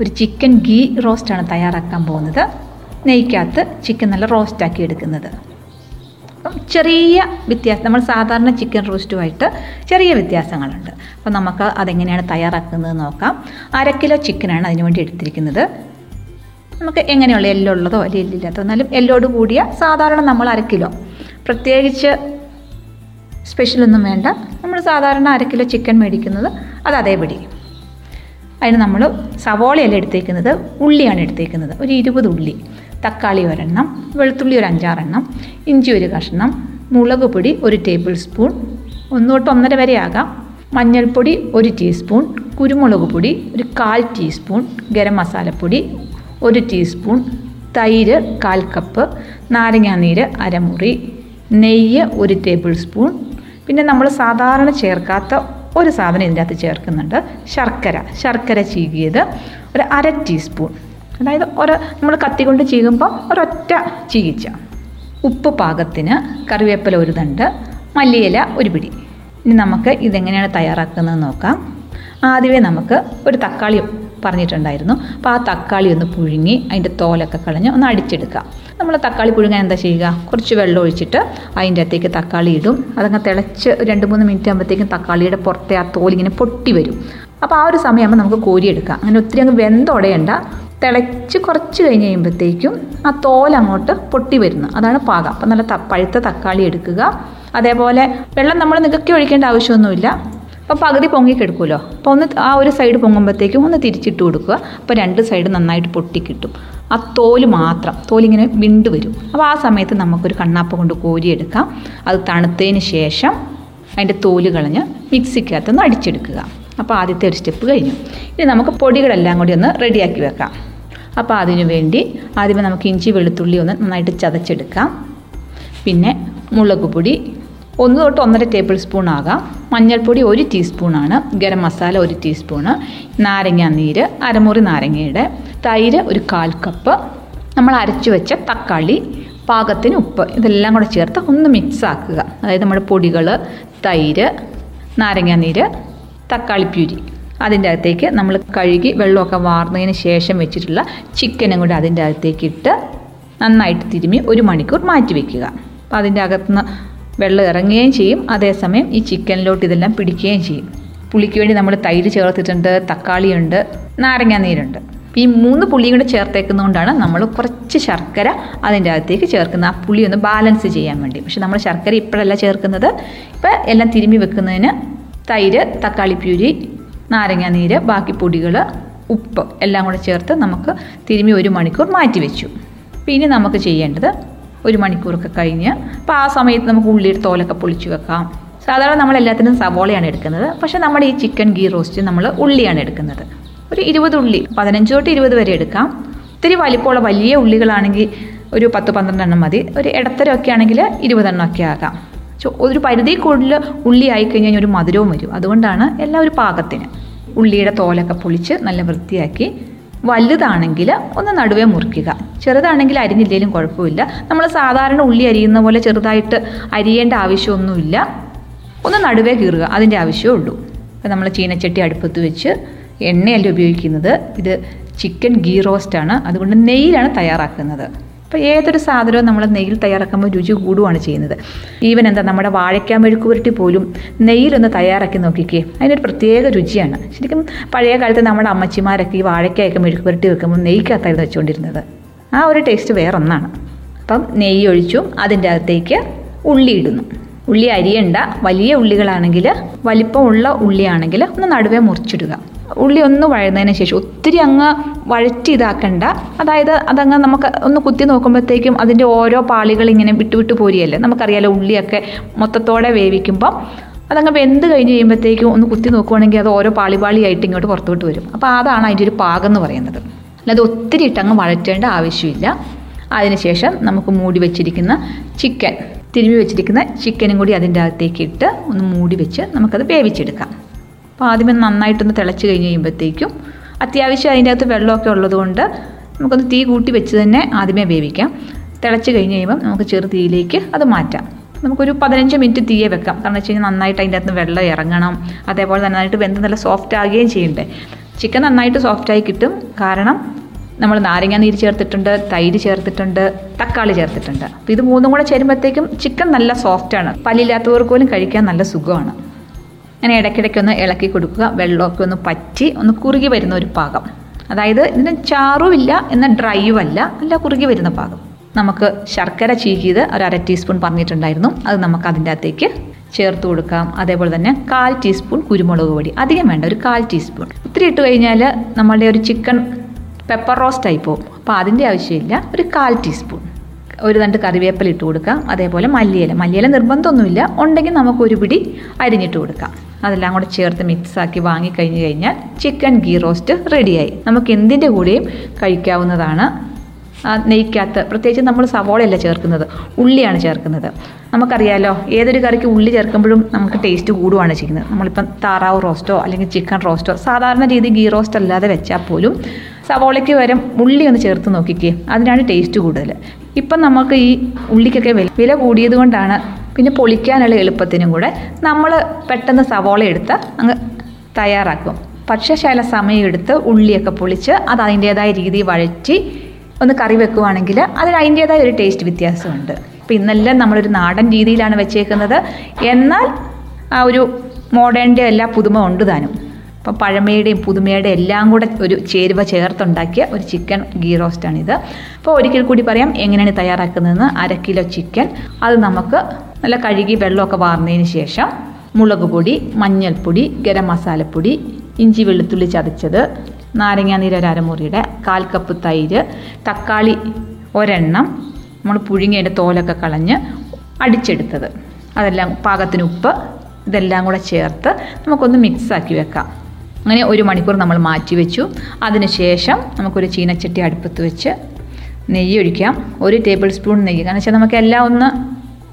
ഒരു ചിക്കൻ ഗീ റോസ്റ്റാണ് തയ്യാറാക്കാൻ പോകുന്നത്. നെയ്ക്കകത്ത് ചിക്കൻ നല്ല റോസ്റ്റാക്കി എടുക്കുന്നത്. ചെറിയ വ്യത്യാസം നമ്മൾ സാധാരണ ചിക്കൻ റോസ്റ്റുമായിട്ട് ചെറിയ വ്യത്യാസങ്ങളുണ്ട്. അപ്പം നമുക്ക് അതെങ്ങനെയാണ് തയ്യാറാക്കുന്നത് നോക്കാം. അര കിലോ ചിക്കനാണ് അതിനു വേണ്ടി എടുത്തിരിക്കുന്നത്. നമുക്ക് എങ്ങനെയുള്ള എല്ലോ ഉള്ളതോ അല്ലെങ്കിൽ എന്നാലും എല്ലോട് കൂടിയ സാധാരണ നമ്മൾ അര കിലോ. പ്രത്യേകിച്ച് സ്പെഷ്യലൊന്നും വേണ്ട. നമ്മൾ സാധാരണ അര കിലോ ചിക്കൻ മേടിക്കുന്നത് അത് അതേപടി. അതിന് നമ്മൾ സവോളയല്ല എടുത്തേക്കുന്നത് ഉള്ളിയാണ് എടുത്തേക്കുന്നത്. ഒരു ഇരുപത് ഉള്ളി തക്കാളി ഒരെണ്ണം വെളുത്തുള്ളി ഒരു അഞ്ചാറെണ്ണം ഇഞ്ചി ഒരു കഷ്ണം മുളക് പൊടി ഒരു ടേബിൾ സ്പൂൺ ഒന്ന് തൊട്ട് ഒന്നര വരെ ആകാം. മഞ്ഞൾപ്പൊടി ഒരു ടീസ്പൂൺ കുരുമുളക് പൊടി ഒരു കാൽ ടീസ്പൂൺ ഗരം മസാലപ്പൊടി ഒരു ടീസ്പൂൺ തൈര് കാൽ കപ്പ് നാരങ്ങാനീര് അരമുറി നെയ്യ് ഒരു ടേബിൾ സ്പൂൺ പിന്നെ നമ്മൾ സാധാരണ ചേർക്കാത്ത ഒരു സാധനം ഇതിന്റെ അകത്ത് ചേർക്കുന്നുണ്ട്. ശർക്കര. ശർക്കര ചീകിയത് ഒരു അര ടീസ്പൂൺ. അതായത് ഒരു നമ്മൾ കത്തി കൊണ്ട് ചീകുമ്പോൾ ഒരൊറ്റ ചീകിച്ച. ഉപ്പ് പാകത്തിന് കറിവേപ്പില ഒരു തണ്ട് മല്ലിയില ഒരു പിടി. ഇനി നമുക്ക് ഇതെങ്ങനെയാണ് തയ്യാറാക്കുന്നത് നോക്കാം. ആദ്യമേ നമുക്ക് ഒരു തക്കാളി പറഞ്ഞിട്ടുണ്ടായിരുന്നു. അപ്പോൾ ആ തക്കാളി ഒന്ന് പുഴുങ്ങി അതിന്റെ തോലൊക്കെ കളഞ്ഞ് ഒന്ന് അടിച്ചെടുക്കുക. നമ്മൾ തക്കാളി പുഴുങ്ങാൻ എന്താ ചെയ്യുക? കുറച്ച് വെള്ളം ഒഴിച്ചിട്ട് അതിന്റെ അകത്തേക്ക് തക്കാളി ഇടും. അതങ്ങ് തിളച്ച് രണ്ട് മൂന്ന് മിനിറ്റ് ആകുമ്പോഴത്തേക്കും തക്കാളിയുടെ പുറത്തെ ആ തോലിങ്ങനെ പൊട്ടി വരും. അപ്പോൾ ആ ഒരു സമയമാകുമ്പോൾ നമുക്ക് കോരിയെടുക്കാം. അങ്ങനെ ഒത്തിരി അങ്ങ് വെന്തുടയണ്ട തിളച്ച് കുറച്ച് കഴിഞ്ഞ് കഴിയുമ്പോഴത്തേക്കും ആ തോൽ അങ്ങോട്ട് പൊട്ടി വരുന്നു. അതാണ് പാകം. അപ്പം നല്ല പഴുത്ത തക്കാളി എടുക്കുക. അതേപോലെ വെള്ളം നമ്മൾ നികക്കി ഒഴിക്കേണ്ട ആവശ്യമൊന്നുമില്ല. അപ്പോൾ പകുതി പൊങ്ങിക്കെടുക്കുമല്ലോ അപ്പോൾ ഒന്ന് ആ ഒരു സൈഡ് പൊങ്ങുമ്പോഴത്തേക്കും ഒന്ന് തിരിച്ചിട്ട് കൊടുക്കുക. അപ്പോൾ രണ്ട് സൈഡ് നന്നായിട്ട് പൊട്ടിക്കിട്ടും ആ തോൽ മാത്രം തോലിങ്ങനെ വിണ്ട് വരും. അപ്പോൾ ആ സമയത്ത് നമുക്കൊരു കണ്ണാപ്പ കൊണ്ട് കോരിയെടുക്കാം. അത് തണുത്തതിന് ശേഷം അതിന്റെ തോൽ കളഞ്ഞ് മിക്സിക്കകത്തൊന്ന് അടിച്ചെടുക്കുക. അപ്പോൾ ആദ്യത്തെ ഒരു സ്റ്റെപ്പ് കഴിഞ്ഞു. ഇനി നമുക്ക് പൊടികളെല്ലാം കൂടി ഒന്ന് റെഡിയാക്കി വെക്കാം. അപ്പോൾ അതിനു വേണ്ടി ആദ്യമേ നമുക്ക് ഇഞ്ചി വെളുത്തുള്ളി ഒന്ന് നന്നായിട്ട് ചതച്ചെടുക്കാം. പിന്നെ മുളക് പൊടി ഒന്ന് തൊട്ട് ഒന്നര ടേബിൾ സ്പൂൺ ആകാം. മഞ്ഞൾപ്പൊടി ഒരു ടീസ്പൂണാണ്. ഗരം മസാല ഒരു ടീസ്പൂണ്. നാരങ്ങ നീര് അരമുറി നാരങ്ങയുടെ. തൈര് ഒരു കാൽ കപ്പ്. നമ്മൾ അരച്ചു വെച്ച തക്കാളി പാകത്തിന് ഉപ്പ് ഇതെല്ലാം കൂടെ ചേർത്ത് ഒന്ന് മിക്സ് ആക്കുക. അതായത് നമ്മുടെ പൊടികൾ തൈര് നാരങ്ങ നീര് തക്കാളി പ്യൂരി. അതിന്റെ അകത്തേക്ക് നമ്മൾ കഴുകി വെള്ളമൊക്കെ വാർന്നതിന് ശേഷം വെച്ചിട്ടുള്ള ചിക്കനും കൂടി അതിന്റെ അകത്തേക്ക് ഇട്ട് നന്നായിട്ട് തിരുമ്മി ഒരു മണിക്കൂർ മാറ്റി വയ്ക്കുക അപ്പോൾ അതിന്റെ അകത്തുനിന്ന് വെള്ളം ഇറങ്ങുകയും ചെയ്യും. അതേസമയം ഈ ചിക്കനിലോട്ട് ഇതെല്ലാം പിടിക്കുകയും ചെയ്യും. പുളിക്ക് വേണ്ടി നമ്മൾ തൈര് ചേർത്തിട്ടുണ്ട് തക്കാളിയുണ്ട് നാരങ്ങ നീരുണ്ട്. ഈ മൂന്ന് പുളിയും കൂടെ ചേർത്തേക്കുന്നതുകൊണ്ടാണ് നമ്മൾ കുറച്ച് ശർക്കര അതിന്റെ അകത്തേക്ക് ചേർക്കുന്നത്. ആ പുളി ഒന്ന് ബാലൻസ് ചെയ്യാൻ വേണ്ടി. പക്ഷെ നമ്മൾ ശർക്കര ഇപ്പോഴല്ല ചേർക്കുന്നത്. ഇപ്പം എല്ലാം തിരുമ്മി വെക്കുന്നതിന് തൈര് തക്കാളി പ്യൂരി നാരങ്ങ നീര് ബാക്കി പൊടികൾ ഉപ്പ് എല്ലാം കൂടെ ചേർത്ത് നമുക്ക് തിരുമ്മി ഒരു മണിക്കൂർ മാറ്റി വെച്ചു. പിന്നെ നമുക്ക് ചെയ്യേണ്ടത് ഒരു മണിക്കൂറൊക്കെ കഴിഞ്ഞ്. അപ്പോൾ ആ സമയത്ത് നമുക്ക് ഉള്ളിയുടെ തോലൊക്കെ പൊളിച്ചു വെക്കാം. സാധാരണ നമ്മൾ എല്ലാത്തിനും സവോളയാണ് എടുക്കുന്നത്. പക്ഷേ നമ്മുടെ ഈ ചിക്കൻ ഗീ റോസ്റ്റ് നമ്മൾ ഉള്ളിയാണ് എടുക്കുന്നത്. ഒരു ഇരുപത് ഉള്ളി പതിനഞ്ച് തൊട്ട് ഇരുപത് വരെ എടുക്കാം. ഒത്തിരി വലിപ്പമുള്ള വലിയ ഉള്ളികളാണെങ്കിൽ ഒരു പത്ത് പന്ത്രണ്ടെണ്ണം മതി. ഒരു ഇടത്തരമൊക്കെ ആണെങ്കിൽ ഇരുപതെണ്ണം ഒക്കെ ആകാം. ഒരു പരിധി കൂടുതൽ ഉള്ളി ആയിക്കഴിഞ്ഞാൽ ഒരു മധുരവും വരും. അതുകൊണ്ടാണ് എല്ലാം ഒരു പാകത്തിന്. ഉള്ളിയുടെ തോലൊക്കെ പൊളിച്ച് നല്ല വൃത്തിയാക്കി വലുതാണെങ്കിൽ ഒന്ന് നടുവേ മുറിക്കുക. ചെറുതാണെങ്കിൽ അരിഞ്ഞില്ലെങ്കിലും കുഴപ്പമില്ല. നമ്മൾ സാധാരണ ഉള്ളി അരിയുന്ന പോലെ ചെറുതായിട്ട് അരിയേണ്ട ആവശ്യമൊന്നുമില്ല. ഒന്ന് നടുവേ കീറുക. അതിന്റെ ആവശ്യമേ ഉള്ളൂ. അപ്പോൾ നമ്മൾ ചീനച്ചട്ടി അടുപ്പത്ത് വെച്ച് എണ്ണയല്ല ഉപയോഗിക്കുന്നത്. ഇത് ചിക്കൻ ഗീ റോസ്റ്റാണ്. അതുകൊണ്ട് നെയ്യിലാണ് തയ്യാറാക്കുന്നത്. അപ്പോൾ ഏതൊരു സാധനവും നമ്മൾ നെയ്യിൽ തയ്യാറാക്കുമ്പോൾ രുചി കൂടുവാണ് ചെയ്യുന്നത്. ഈവൻ എന്താ നമ്മുടെ വാഴയ്ക്ക മെഴുക്ക് പുരട്ടി പോലും നെയ്യിലൊന്ന് തയ്യാറാക്കി നോക്കിക്കേ അതിനൊരു പ്രത്യേക രുചിയാണ്. ശരിക്കും പഴയ കാലത്ത് നമ്മുടെ അമ്മച്ചിമാരൊക്കെ ഈ വാഴയ്ക്കയൊക്കെ മെഴുക്കുപുരട്ടി വെക്കുമ്പോൾ നെയ്ക്കകത്തായിരുന്നു വെച്ചുകൊണ്ടിരുന്നത്. ആ ഒരു ടേസ്റ്റ് വേറൊന്നാണ്. അപ്പം നെയ്യ് ഒഴിച്ചു അതിന്റെ അകത്തേക്ക് ഉള്ളി ഇടുന്നു. ഉള്ളി അരിയണ്ട വലിയ ഉള്ളികളാണെങ്കിൽ വലിപ്പമുള്ള ഉള്ളിയാണെങ്കിൽ ഒന്ന് നടുവേ മുറിച്ചിടുക. ഉള്ളി ഒന്ന് വഴന്നതിന് ശേഷം ഒത്തിരി അങ്ങ് വഴറ്റി ഇതാക്കണ്ട. അതായത് അതങ്ങ് നമുക്ക് ഒന്ന് കുത്തി നോക്കുമ്പോഴത്തേക്കും അതിന്റെ ഓരോ പാളികൾ ഇങ്ങനെ വിട്ടു വിട്ടു പോരിയല്ലേ? നമുക്കറിയാലോ ഉള്ളിയൊക്കെ മൊത്തത്തോടെ വേവിക്കുമ്പം. അതങ്ങ് വെന്ത് കഴിഞ്ഞ് കഴിയുമ്പോഴത്തേക്കും ഒന്ന് കുത്തി നോക്കുവാണെങ്കിൽ അത് ഓരോ പാളി പാളിയായിട്ട് ഇങ്ങോട്ട് പുറത്തോട്ട് വരും. അപ്പോൾ അതാണ് അതിന്റെ ഒരു പാകം എന്ന് പറയുന്നത്. അല്ലാതെ ഒത്തിരി ഇട്ടങ്ങ് വഴറ്റേണ്ട ആവശ്യമില്ല. അതിനുശേഷം നമുക്ക് മൂടി വെച്ചിരിക്കുന്ന ചിക്കൻ തിരുമ്മി വെച്ചിരിക്കുന്ന ചിക്കനും കൂടി അതിന്റെ അകത്തേക്ക് ഇട്ട് ഒന്ന് മൂടി വെച്ച് നമുക്കത് വേവിച്ചെടുക്കാം. അപ്പോൾ ആദ്യമേ നന്നായിട്ടൊന്ന് തിളച്ച് കഴിഞ്ഞ് കഴിയുമ്പോഴത്തേക്കും അത്യാവശ്യം അതിന്റെ അകത്ത് വെള്ളമൊക്കെ ഉള്ളതുകൊണ്ട് നമുക്കൊന്ന് തീ കൂട്ടി വെച്ച് തന്നെ ആദ്യമേ വേവിക്കാം. തിളച്ച് കഴിഞ്ഞ് കഴിയുമ്പം നമുക്ക് ചെറു തീയിലേക്ക് അത് മാറ്റാം. നമുക്കൊരു പതിനഞ്ച് മിനിറ്റ് തീയെ വെക്കാം. കാരണം വെച്ച് കഴിഞ്ഞാൽ നന്നായിട്ട് അതിന്റെ അകത്ത് വെള്ളം ഇറങ്ങണം. അതേപോലെ നന്നായിട്ട് വെന്ത് നല്ല സോഫ്റ്റ് ആകുകയും ചെയ്യണ്ടേ. ചിക്കൻ നന്നായിട്ട് സോഫ്റ്റായി കിട്ടും. കാരണം നമ്മൾ നാരങ്ങ നീര് ചേർത്തിട്ടുണ്ട് തൈര് ചേർത്തിട്ടുണ്ട് തക്കാളി ചേർത്തിട്ടുണ്ട്. അപ്പോൾ ഇത് മൂന്നും കൂടെ ചേരുമ്പോഴത്തേക്കും ചിക്കൻ നല്ല സോഫ്റ്റാണ് പല്ലില്ലാത്തവർക്ക് പോലും കഴിക്കാൻ നല്ല സുഖമാണ്. അങ്ങനെ ഇടയ്ക്കിടയ്ക്ക് ഒന്ന് ഇളക്കി കൊടുക്കുക. വെള്ളമൊക്കെ ഒന്ന് പറ്റി ഒന്ന് കുറുകി വരുന്ന ഒരു പാകം. അതായത് ഇതിന് ചാറുമില്ല എന്ന ഡ്രൈയും അല്ല നല്ല കുറുകി വരുന്ന പാകം. നമുക്ക് ശർക്കര ചീകിയത് ഒരു അര ടീസ്പൂൺ പറഞ്ഞിട്ടുണ്ടായിരുന്നു. അത് നമുക്ക് അതിന്റെ അകത്തേക്ക് ചേർത്ത് കൊടുക്കാം. അതേപോലെ തന്നെ കാൽ ടീസ്പൂൺ കുരുമുളക് പൊടി. അധികം വേണ്ട ഒരു കാൽ ടീസ്പൂൺ. ഒത്തിരി ഇട്ട് കഴിഞ്ഞാൽ നമ്മളുടെ ഒരു ചിക്കൻ പെപ്പർ റോസ്റ്റ് ആയി പോകും. അപ്പോൾ അതിന്റെ ആവശ്യമില്ല ഒരു കാൽ ടീസ്പൂൺ. ഒരു രണ്ട് കറിവേപ്പില ഇട്ട് കൊടുക്കാം. അതേപോലെ മല്ലിയില. മല്ലിയില നിർബന്ധമൊന്നുമില്ല. ഉണ്ടെങ്കിൽ നമുക്ക് ഒരു പിടി അരിഞ്ഞിട്ട് കൊടുക്കാം. അതെല്ലാം കൂടെ ചേർത്ത് മിക്സാക്കി വാങ്ങി കഴിഞ്ഞ് കഴിഞ്ഞാൽ ചിക്കൻ ഗീ റോസ്റ്റ് റെഡിയായി നമുക്ക് എന്തിന്റെ കൂടെയും കഴിക്കാവുന്നതാണ്. നെയ്ക്കകത്ത് പ്രത്യേകിച്ച് നമ്മൾ സവോളയല്ല ചേർക്കുന്നത് ഉള്ളിയാണ് ചേർക്കുന്നത്. നമുക്കറിയാലോ ഏതൊരു കറിക്ക് ഉള്ളി ചേർക്കുമ്പോഴും നമുക്ക് ടേസ്റ്റ് കൂടുവാണ് ചെയ്യുന്നത്. നമ്മളിപ്പം താറാവ് റോസ്റ്റോ അല്ലെങ്കിൽ ചിക്കൻ റോസ്റ്റോ സാധാരണ രീതി ഗീ റോസ്റ്റ് അല്ലാതെ വെച്ചാൽ പോലും സവോളയ്ക്ക് പകരം ഉള്ളി ഒന്ന് ചേർത്ത് നോക്കിക്കേ അതിനാണ് ടേസ്റ്റ് കൂടുതൽ. ഇപ്പം നമുക്ക് ഈ ഉള്ളിക്കൊക്കെ വില കൂടിയത് കൊണ്ടാണ് പിന്നെ പൊളിക്കാനുള്ള എളുപ്പത്തിനും കൂടെ നമ്മൾ പെട്ടെന്ന് സവോള എടുത്ത് അങ്ങ് തയ്യാറാക്കും. പക്ഷേ സമയം എടുത്ത് ഉള്ളിയൊക്കെ പൊളിച്ച് അത് അതിന്റേതായ രീതിയിൽ വഴറ്റി ഒന്ന് കറി വെക്കുവാണെങ്കിൽ അതിന് അതിന്റേതായ ഒരു ടേസ്റ്റ് വ്യത്യാസമുണ്ട്. അപ്പം ഇന്നെല്ലാം നമ്മളൊരു നാടൻ രീതിയിലാണ് വെച്ചേക്കുന്നത്. എന്നാൽ ആ ഒരു മോഡേണിന്റെ എല്ലാ പുതുമ ഉണ്ട് താനും. അപ്പം പഴമയുടെയും പുതുമയുടെയും എല്ലാം കൂടെ ഒരു ചേരുവ ചേർത്തുണ്ടാക്കിയ ഒരു ചിക്കൻ ഗീ റോസ്റ്റാണിത്. അപ്പോൾ ഒരിക്കൽ കൂടി പറയാം എങ്ങനെയാണ് തയ്യാറാക്കുന്നതെന്ന്. അര കിലോ ചിക്കൻ. അത് നമുക്ക് നല്ല കഴുകി വെള്ളമൊക്കെ വാർന്നതിന് ശേഷം മുളക് പൊടി മഞ്ഞൾപ്പൊടി ഗരം മസാലപ്പൊടി ഇഞ്ചി വെളുത്തുള്ളി ചതച്ചത് നാരങ്ങാനീര് ഒരു അരമുറിയുടെ കാൽ കപ്പ് തൈര് തക്കാളി ഒരെണ്ണം നമ്മൾ പുഴുങ്ങിയതിന്റെ തോലൊക്കെ കളഞ്ഞ് അടിച്ചെടുത്തത്. അതെല്ലാം പാകത്തിന് ഉപ്പ് ഇതെല്ലാം കൂടെ ചേർത്ത് നമുക്കൊന്ന് മിക്സാക്കി വെക്കാം. അങ്ങനെ ഒരു മണിക്കൂർ നമ്മൾ മാറ്റി വെച്ചു. അതിനുശേഷം നമുക്കൊരു ചീനച്ചട്ടി അടുപ്പത്ത് വെച്ച് നെയ്യ് ഒഴിക്കാം. ഒരു ടേബിൾ സ്പൂൺ നെയ്യ്. കാരണം വെച്ചാൽ നമുക്ക് എല്ലാം ഒന്ന്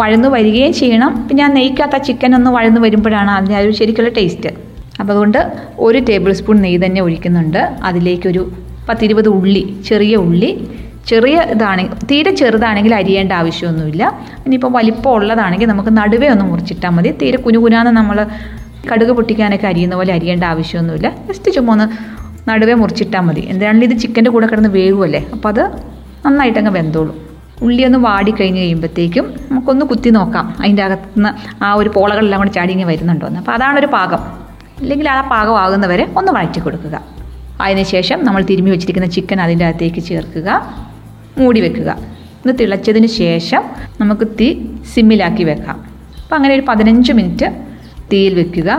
വഴന്നു വരികയും ചെയ്യണം. പിന്നെ ആ നെയ്ക്കകത്ത് ആ ചിക്കൻ ഒന്ന് വഴന്നു വരുമ്പോഴാണ് അതിന്റെ ആ ഒരു ശരിക്കുള്ള ടേസ്റ്റ് അപ്പോൾ അതുകൊണ്ട് ഒരു ടേബിൾ സ്പൂൺ നെയ്യ് തന്നെ ഒഴിക്കുന്നുണ്ട്. അതിലേക്കൊരു പത്തിരുപത് ഉള്ളി ചെറിയ ഉള്ളി. ചെറിയ ഇതാണെങ്കിൽ തീരെ ചെറുതാണെങ്കിൽ അരിയേണ്ട ആവശ്യമൊന്നുമില്ല. ഇനിയിപ്പോൾ വലിപ്പം ഉള്ളതാണെങ്കിൽ നമുക്ക് നടുവേ ഒന്ന് മുറിച്ചിട്ടാൽ മതി. തീരെ കുനുകുനാന്ന് നമ്മൾ കടുക് പൊട്ടിക്കാനൊക്കെ അരിയുന്ന പോലെ അരിയേണ്ട ആവശ്യമൊന്നുമില്ല. ജസ്റ്റ് ചുമ്മാ ഒന്ന് നടുവേ മുറിച്ചിട്ടാൽ മതി. എന്താണെങ്കിലും ഇത് ചിക്കന്റെ കൂടെ കിടന്ന് വേവുമല്ലേ അപ്പോൾ അത് നന്നായിട്ടങ്ങ് വെന്തോളും. ഉള്ളി ഒന്ന് വാടി കഴിഞ്ഞ് കഴിയുമ്പോഴത്തേക്കും നമുക്കൊന്ന് കുത്തി നോക്കാം. അതിന്റെ അകത്തുനിന്ന് ആ ഒരു പോളകളെല്ലാം കൂടി ചാടി ഇങ്ങനെ വരുന്നുണ്ടോ എന്ന് അപ്പോൾ അതാണ് ഒരു പാകം. ഇല്ലെങ്കിൽ ആ പാകമാകുന്നവരെ ഒന്ന് വഴറ്റി കൊടുക്കുക. അതിനുശേഷം നമ്മൾ തിരുമ്മി വെച്ചിരിക്കുന്ന ചിക്കൻ അതിന്റെ അകത്തേക്ക് ചേർക്കുക. മൂടി വെക്കുക. ഒന്ന് തിളച്ചതിന് ശേഷം നമുക്ക് തീ സിമ്മിലാക്കി വെക്കാം. അപ്പോൾ അങ്ങനെ ഒരു പതിനഞ്ച് മിനിറ്റ് തീയിൽ വെക്കുക.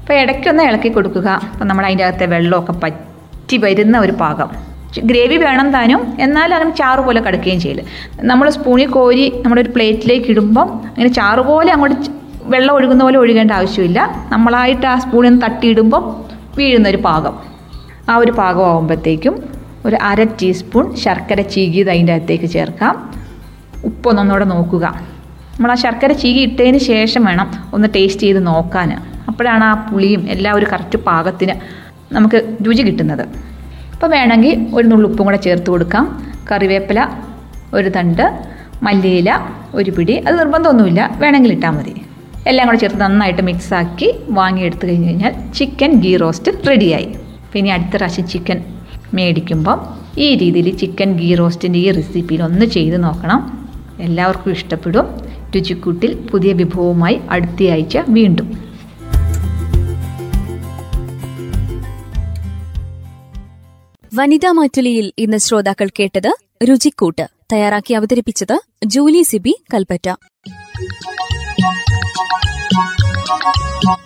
അപ്പോൾ ഇടയ്ക്കൊന്ന് ഇളക്കി കൊടുക്കുക. അപ്പോൾ നമ്മൾ അതിന്റെ അകത്തെ വെള്ളമൊക്കെ പറ്റി വരുന്ന ഒരു പാകം. ഗ്രേവി വേണം താനും. എന്നാൽ അങ്ങനെ ചാറ് പോലെ കിടക്കുകയും ചെയ്യില്ല നമ്മൾ സ്പൂണിൽ കോരി നമ്മുടെ ഒരു പ്ലേറ്റിലേക്ക് ഇടുമ്പം അങ്ങനെ ചാറ് പോലെ അങ്ങോട്ട് വെള്ളം ഒഴുകുന്ന പോലെ ഒഴുകേണ്ട ആവശ്യമില്ല. നമ്മളായിട്ട് ആ സ്പൂണിൽ നിന്ന് തട്ടിയിടുമ്പം വീഴുന്ന ഒരു പാകം. ആ ഒരു പാകമാകുമ്പോഴത്തേക്കും ഒരു അര ടീസ്പൂൺ ശർക്കര ചീകിയത് അതിന്റെ അകത്തേക്ക് ചേർക്കാം. ഉപ്പൊന്നൊന്നുകൂടെ നോക്കുക. നമ്മൾ ആ ശർക്കര ചീകി ഇട്ടതിന് ശേഷം വേണം ഒന്ന് ടേസ്റ്റ് ചെയ്ത് നോക്കാൻ അപ്പോഴാണ് ആ പുളിയും എല്ലാം ഒരു കറക്റ്റ് പാകത്തിന് നമുക്ക് രുചി കിട്ടുന്നത്. അപ്പോൾ വേണമെങ്കിൽ ഒരു നുള്ളുപ്പും കൂടെ ചേർത്ത് കൊടുക്കാം. കറിവേപ്പില ഒരു തണ്ട് മല്ലിയില ഒരു പിടി. അത് നിർബന്ധമൊന്നുമില്ല. വേണമെങ്കിൽ ഇട്ടാൽ മതി. എല്ലാം കൂടെ ചേർത്ത് നന്നായിട്ട് മിക്സാക്കി വാങ്ങിയെടുത്ത് കഴിഞ്ഞ് കഴിഞ്ഞാൽ ചിക്കൻ ഗീ റോസ്റ്റ് റെഡിയായി പിന്നെ അടുത്ത പ്രാവശ്യം ചിക്കൻ മേടിക്കുമ്പം ഈ രീതിയിൽ ചിക്കൻ ഗീ റോസ്റ്റിന്റെ ഈ റെസിപ്പിയിൽ ഒന്ന് ചെയ്ത് നോക്കണം. എല്ലാവർക്കും ഇഷ്ടപ്പെടും. രുചിക്കൂട്ടിൽ പുതിയ വിഭവവുമായി അടുത്തയാഴ്ച വീണ്ടും. വനിതാ മാറ്റുലിയിൽ ഇന്ന് ശ്രോതാക്കൾ കേട്ടത് രുചിക്കൂട്ട് തയ്യാറാക്കി അവതരിപ്പിച്ചത് ജൂലി സിബി കൽപ്പറ്റ.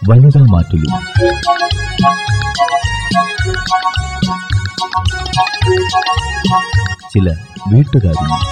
വനിതാ ചില വീട്ടുകാര്യങ്ങൾ